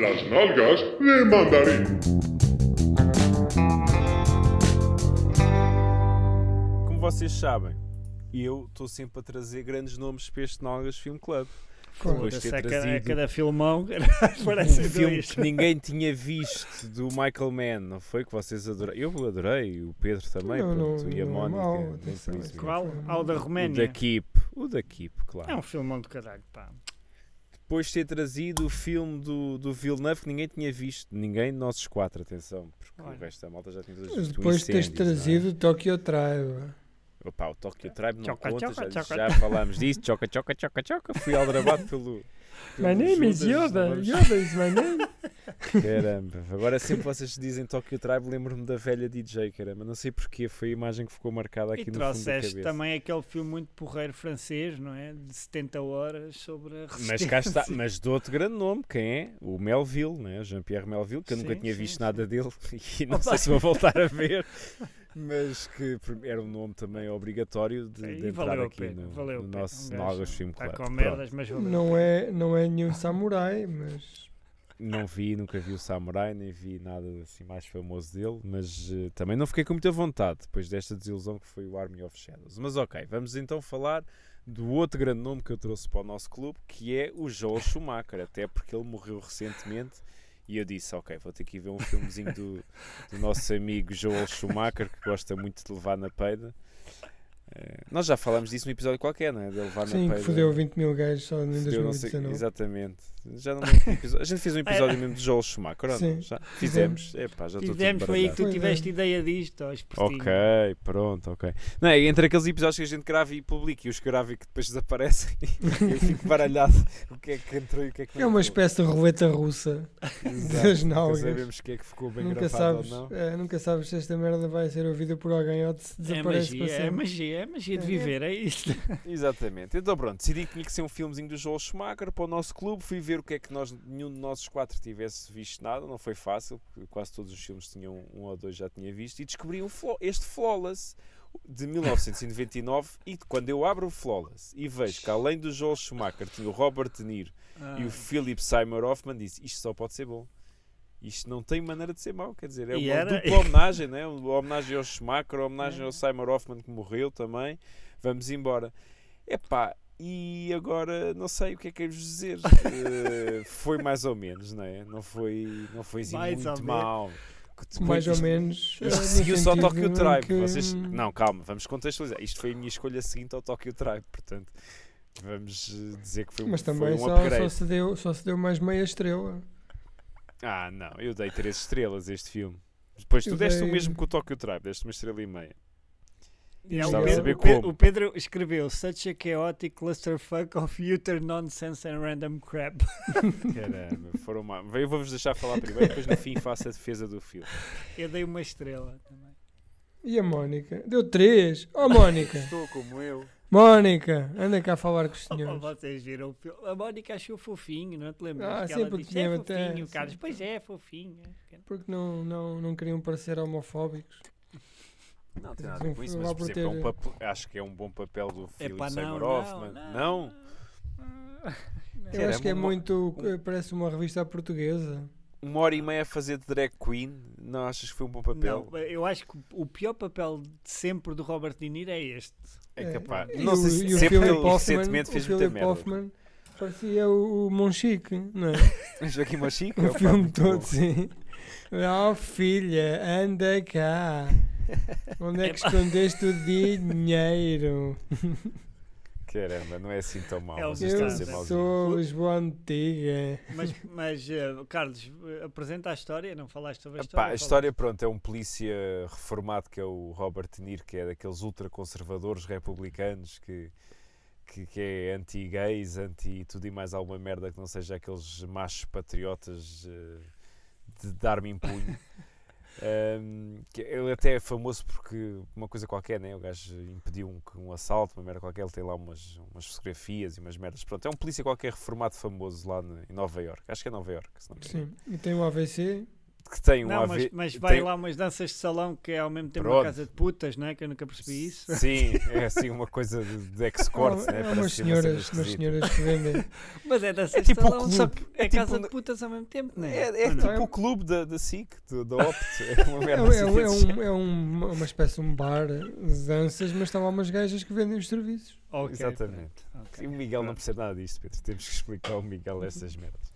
Las nalgas de mandarín. Como vocês sabem, eu estou sempre a trazer grandes nomes para este Nalgas Film Club. Depois ter a cada, a trazido cada filmão um parece filme dois. que ninguém tinha visto do Michael Mann, não foi? Que vocês adoraram. Eu adorei, o Pedro também, Não, não, pronto, e a não é Mónica. Qual? Ah, o da O Roménia. da Keep, o da Keep, claro. É um filmão de caralho, pá. Depois de ter trazido o filme do, do Villeneuve que ninguém tinha visto, ninguém de nossos quatro, atenção, porque Olha. o resto da malta já tinha Mas visto depois de teres é? trazido o Tokyo Tribe. Opa, o Tokyo Tribe não Choca, conta, choca, já, choca. já falámos disso. Choca, choca, choca, choca. Fui aldrabado pelo. My pelo name is Judas, Yoda. vamos- Yoda is my name. Caramba, agora sempre vocês dizem Tokyo Tribe, lembro-me da velha DJ, caramba. Não sei porquê, foi a imagem que ficou marcada aqui E no fundo da trouxeste cabeça. também aquele filme muito porreiro francês, não é? De 70 horas sobre a resistência. Mas cá está, mas de outro grande nome, quem é? O Melville, né? Jean-Pierre Melville, que eu nunca Sim, tinha sim, visto sim. nada dele e não Opa. sei se vou voltar a ver, mas que era um nome também obrigatório de, de entrar aqui pena, no, valeu no nosso Um Nalgas Film Está Club. com merdas, mas valeu. Não é, não é nenhum samurai, mas. Não vi, nunca vi o Samurai, nem vi nada assim mais famoso dele, mas eh, também não fiquei com muita vontade depois desta desilusão que foi o Army of Shadows. Mas ok, vamos então falar do outro grande nome que eu trouxe para o nosso clube, que é o Joel Schumacher, até porque ele morreu recentemente e eu disse, ok, vou ter que ir ver um filmezinho do, do nosso amigo Joel Schumacher, que gosta muito de levar na peida. Eh, nós já falamos disso num episódio qualquer, não é? De levar Sim, na peida. fodeu 20 mil gajos só em Fudeu, não sei- 2019. exatamente. Já não A gente fez um episódio mesmo de Joel Schumacher, ou não? Já fizemos. Epá, já tudo foi aí que tu é. tiveste ideia disto, ó. Ok, pronto, ok. Não, é entre aqueles episódios que a gente grava e publica e os que grava e que depois desaparecem, eu fico baralhado o que é que entrou e o que é que não É uma espécie de roleta russa. Exato, das nunca nalgas. sabemos o que é que ficou bem Nunca gravado sabes, ou não. é, nunca sabes se esta merda vai ser ouvida por alguém ou se É desaparece magia, para é magia, é magia de É. viver, é isto. Exatamente. Então pronto, decidi que tinha que ser um filmezinho do Joel Schumacher para o nosso clube. Fui ver o que é que nós, nenhum de nós quatro tivesse visto nada. Não foi fácil, porque quase todos os filmes tinham um ou dois já tinha visto. E descobri um este Flawless de 1999. e quando eu abro o Flawless e vejo que além do Joel Schumacher tinha o Robert De Niro e o Philip Seymour Hoffman, disse isto só pode ser bom. Isto não tem maneira de ser mau, quer dizer, é uma era- dupla homenagem, né? uma homenagem ao Schumacher, uma homenagem É. ao Seymour Hoffman que morreu também. Vamos embora. Epá, e agora não sei o que é que é vos dizer. Eh, foi mais ou menos, não é? Não foi, não foi assim Mais muito mal. Depois Mais ou menos. Isto no seguiu só Tokyo Tribe. que, Vocês... Não, calma, vamos contextualizar. Isto foi a minha escolha seguinte ao Tokyo Tribe, portanto, vamos eh, dizer que foi um, Mas foi também um só, upgrade. só, se deu, só se deu mais meia estrela. Ah, não, eu dei três estrelas a este filme. Depois tu Eu deste o dei- mesmo que o Tokyo Tribe, deste uma estrela e meia. É, o, Pedro, saber o Pedro- o Pedro escreveu Such a chaotic clusterfuck of utter nonsense and random crap. Caramba, foram mal. Eu vou-vos deixar falar primeiro, depois no fim faço a defesa do filme. Eu dei uma estrela também. E a Mónica? Deu três. Oh, Mónica! Estou como eu. Mónica! Anda cá a falar com os Oh, senhores. vocês viram o filme? A Mónica achou fofinho, não te lembras? Ah, que sim, ela porque disse, é tinha até- fofinho, Carlos. sim. Pois é, fofinho. Porque não, não, não queriam parecer homofóbicos. Não tem nada a ver com isso, mas por exemplo, é um papel- acho que é um bom papel do Philip Epá, não, Seymour não, Hoffman. não. Não? Eu acho que é uma- muito. Parece uma revista portuguesa. Uma hora e meia a fazer de drag queen, não achas que foi um bom papel? Não, eu acho que o pior papel de sempre do Robert De Niro é este. É capaz. E Não o- sei se o sempre Philip ele Hoffman- recentemente fez o muita merda. Hoffman parecia o, o Monchique, não é? Joaquim Machico? O filme todo, sim. Oh filha, anda cá. Onde é que escondeste o dinheiro? Caramba, não é assim tão mau. É mas Eu a ser é. sou Lisboa Antiga. Mas, mas eh, Carlos, eh, apresenta a história, não falaste sobre a Epá, história? a história, pronto, é um polícia reformado que é o Robert De Niro, que é daqueles ultraconservadores republicanos que, que, que é anti-gays, anti tudo e mais alguma merda que não seja aqueles machos patriotas eh, de dar-me em que ele até é famoso porque uma coisa qualquer, né? o gajo impediu um, um assalto, uma merda qualquer, ele tem lá umas, umas fotografias e umas merdas. Pronto, é um polícia qualquer reformado famoso lá no- em Nova York. Acho que é Nova York, se não me engano. Sim. E tem o AVC. Que tem um Não, AV... mas, mas vai tem- lá umas danças de salão que é ao mesmo tempo Pronto. uma casa de putas, não é? Que eu nunca percebi isso. Sim, é assim uma coisa de, de escorts, Há- né? há umas senhoras, umas senhoras que vendem. Mas é danças É tipo de salão, só clube. que é, É tipo casa um- de putas ao mesmo tempo, não é? É, é não? tipo o clube da, da SIC, do- da Opt. É uma É, merda é, assim é um, é um- uma espécie de um bar de danças, mas estão lá umas gajas que vendem os serviços. Ok, Exatamente. pronto, ok, E o Miguel não percebe nada disto, Pedro. Temos que explicar ao Miguel estas merdas.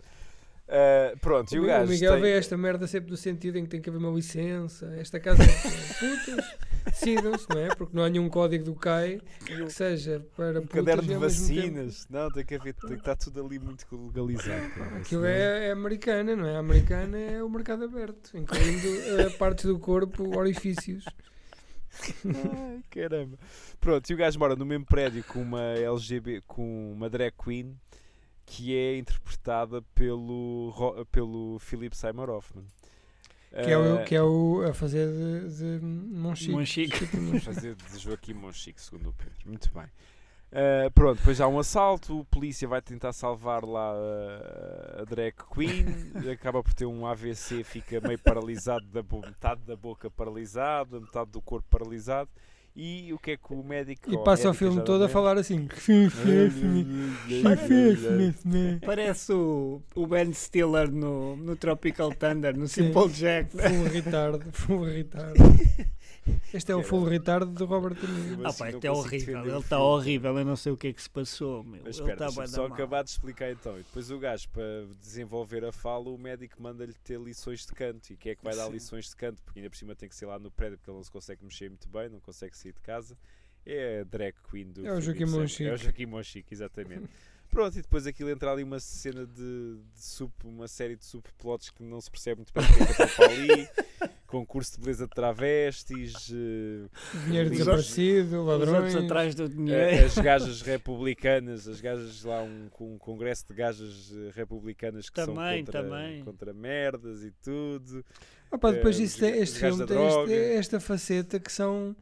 Ah, pronto, e o O, gajo. Miguel tem- vê esta merda sempre no sentido em que tem que haver uma licença. Esta casa é putas, decidam-se, não é? Porque não há nenhum código do CAI que seja para Um putas caderno de vacinas. Não, tem que haver, tem que estar tudo ali muito legalizado. cara. Aquilo é, é americana, não é? A americana é o mercado aberto, incluindo eh, partes do corpo, orifícios. Ai, caramba. Pronto, e o gajo mora no mesmo prédio com uma LGB, com uma drag queen que é interpretada pelo, pelo Philip Seymour Hoffman. Que é, o, Ah, que é o a fazer de, de Monchique. Monchique. Fazer de Joaquim Monchique, segundo o Pedro. Muito bem. Ah, pronto, depois há um assalto, o polícia vai tentar salvar lá a, a drag queen, acaba por ter um AVC, fica meio paralisado, da metade da boca paralisada, metade do corpo paralisado. E o que é que o médico. E passa o filme todo a falar assim. Parece o, o Ben Stiller no, no Tropical Thunder, no Sim. Simple Jack. né? Full retard, full retard. Este é o full retard do Robert De Niro. Ah, assim, pá, isto é horrível. Ele está horrível. Eu não sei o que é que se passou. Meu. Mas Ele espera, só acabar de explicar então. E depois o gajo, para desenvolver a fala, o médico manda-lhe ter lições de canto. E quem é que vai dar lições de canto? Porque ainda por cima tem que ser lá no prédio, porque ele não se consegue mexer muito bem, não consegue sair de casa. É a drag queen do É o Joaquim. Monchique. É o Joaquim Monchique, exatamente. Pronto, e depois aquilo entra ali uma cena de, de sub, uma série de subplots que não se percebe muito bem o que é que está para ali. Concurso de beleza de travestis, eh, Dinheiro desaparecido, ladrões. atrás do eh, dinheiro. as gajas republicanas, as gajas lá, um, com um congresso de gajas eh, republicanas que Também, são contra, também. contra merdas e tudo. Ah, pá, depois disso, os tem- ga- este os gajos filme tem este- esta faceta que são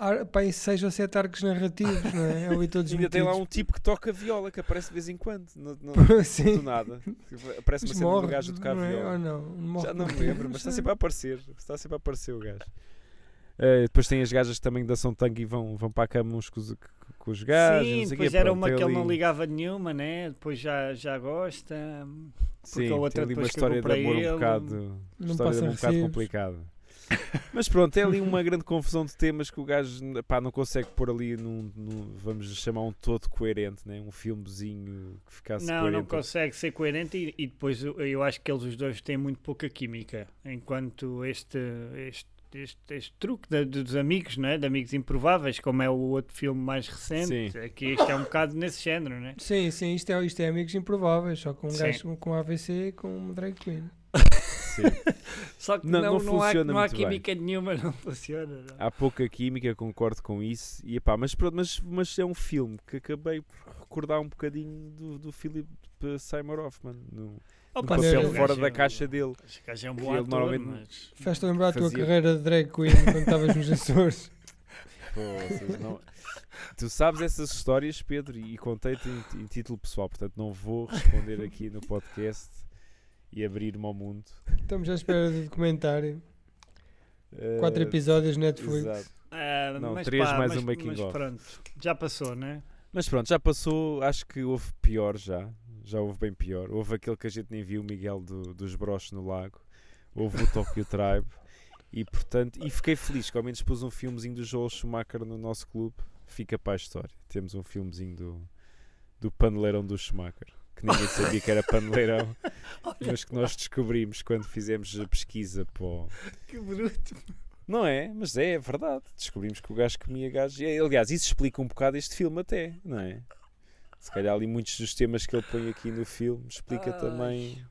ar- pá, aí seis ou sete arcos narrativos, não é? Ali todos Ainda tem lá um tipo que toca viola, que aparece de vez em quando, não, não, Sim. do nada. Aparece uma cena do gajo a tocar não é? viola. Ou não? Morre Já não me lembro, mas está sempre a aparecer. Está sempre a aparecer o gajo. Eh, depois tem as gajas que também dançam tango e vão, vão para a cama uns com os, com os gajos. Sim, quê. depois era Pronto, uma que ele não ligava nenhuma, né? Depois já, já gosta. Sim, a outra tem ali uma história de para amor um ele. bocado, Não história de amor um bocado complicada. Mas pronto, é ali uma grande confusão de temas que o gajo pá, não consegue pôr ali num, num- vamos chamar um todo coerente, né? um filmezinho que ficasse Não, coerente. não consegue ser coerente e, e depois eu, eu acho que eles os dois têm muito pouca química. Enquanto este, este, este, este truque da- dos amigos, não é? de amigos improváveis, como é o outro filme mais recente, Sim. aqui este é um bocado nesse género, né? Sim, sim, isto é, isto é Amigos Improváveis, só com um Sim. gajo com AVC e com uma drag queen. Só que Não- não, não não, há, funciona não há muito bem. química nenhuma, não funciona. não. Há pouca química, concordo com isso. E, epá, mas, pronto, mas, mas é um filme que acabei por recordar um bocadinho do, do Philip Seymour Hoffman. No, Oh, no pá, papel fora da é- caixa dele. Gajo é um Que bom ele ator, normalmente- mas... Faz-te lembrar a tua Fazia- carreira de drag queen quando estavas nos Açores. Não- Tu sabes essas histórias, Pedro, e contei-te em, em título pessoal, portanto não vou responder aqui no podcast e abrir-me ao mundo. Estamos à espera do documentário. Quatro Eh, episódios Netflix. exato. Ah, Não, mas três pá, mais mas, um making mas of. pronto, já passou, né? Mas pronto, já passou, acho que houve pior já. Já houve bem pior. Houve aquele que a gente nem viu, o Miguel do- dos Broches no Lago. Houve o Tokyo Tribe. E portanto, e fiquei feliz que ao menos pus um filmezinho do Joel Schumacher no nosso clube. Fica para a história. Temos um filmezinho do, do paneleirão do Schumacher. Que ninguém sabia que era paneleirão, mas que nós descobrimos quando fizemos a pesquisa para o, Que bruto. não é, mas é, é verdade. Descobrimos que o gajo comia gajo. E, Aliás, isso explica um bocado este filme até, não é? Se calhar ali muitos dos temas que ele põe aqui no filme explica Ai. também.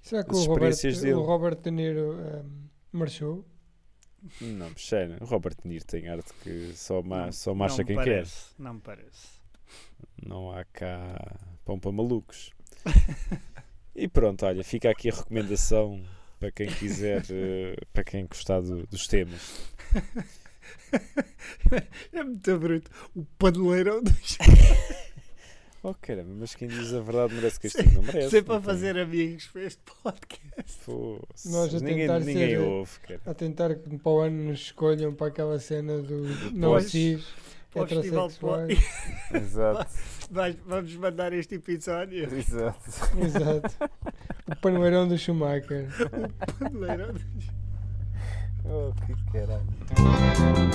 Será que As o Robert, experiências dele. o Robert De Niro um, marchou? Não, Xena, o Robert De Niro tem arte que só, ma Não- só marcha não me quem parece, Não me parece. quer. Não há cá pão para malucos. e pronto, olha, fica aqui a recomendação para quem quiser, eh, para quem gostar do- dos temas. É muito bruto. O paneleirão dos... Oh caramba, mas quem diz a verdade merece castigo, não merece. Sempre a não tem. fazer amigos para este podcast. Fosse. Nós a ninguém, tentar ninguém ser- ouve, cara. A tentar que para o ano nos escolham para aquela cena do não Pois. Para o festival de heterossexuais. Exato. Vais- Vamos mandar este episódio. Exato. Exato. O panoeirão do Schumacher. Paneleiro. Oh, que caralho.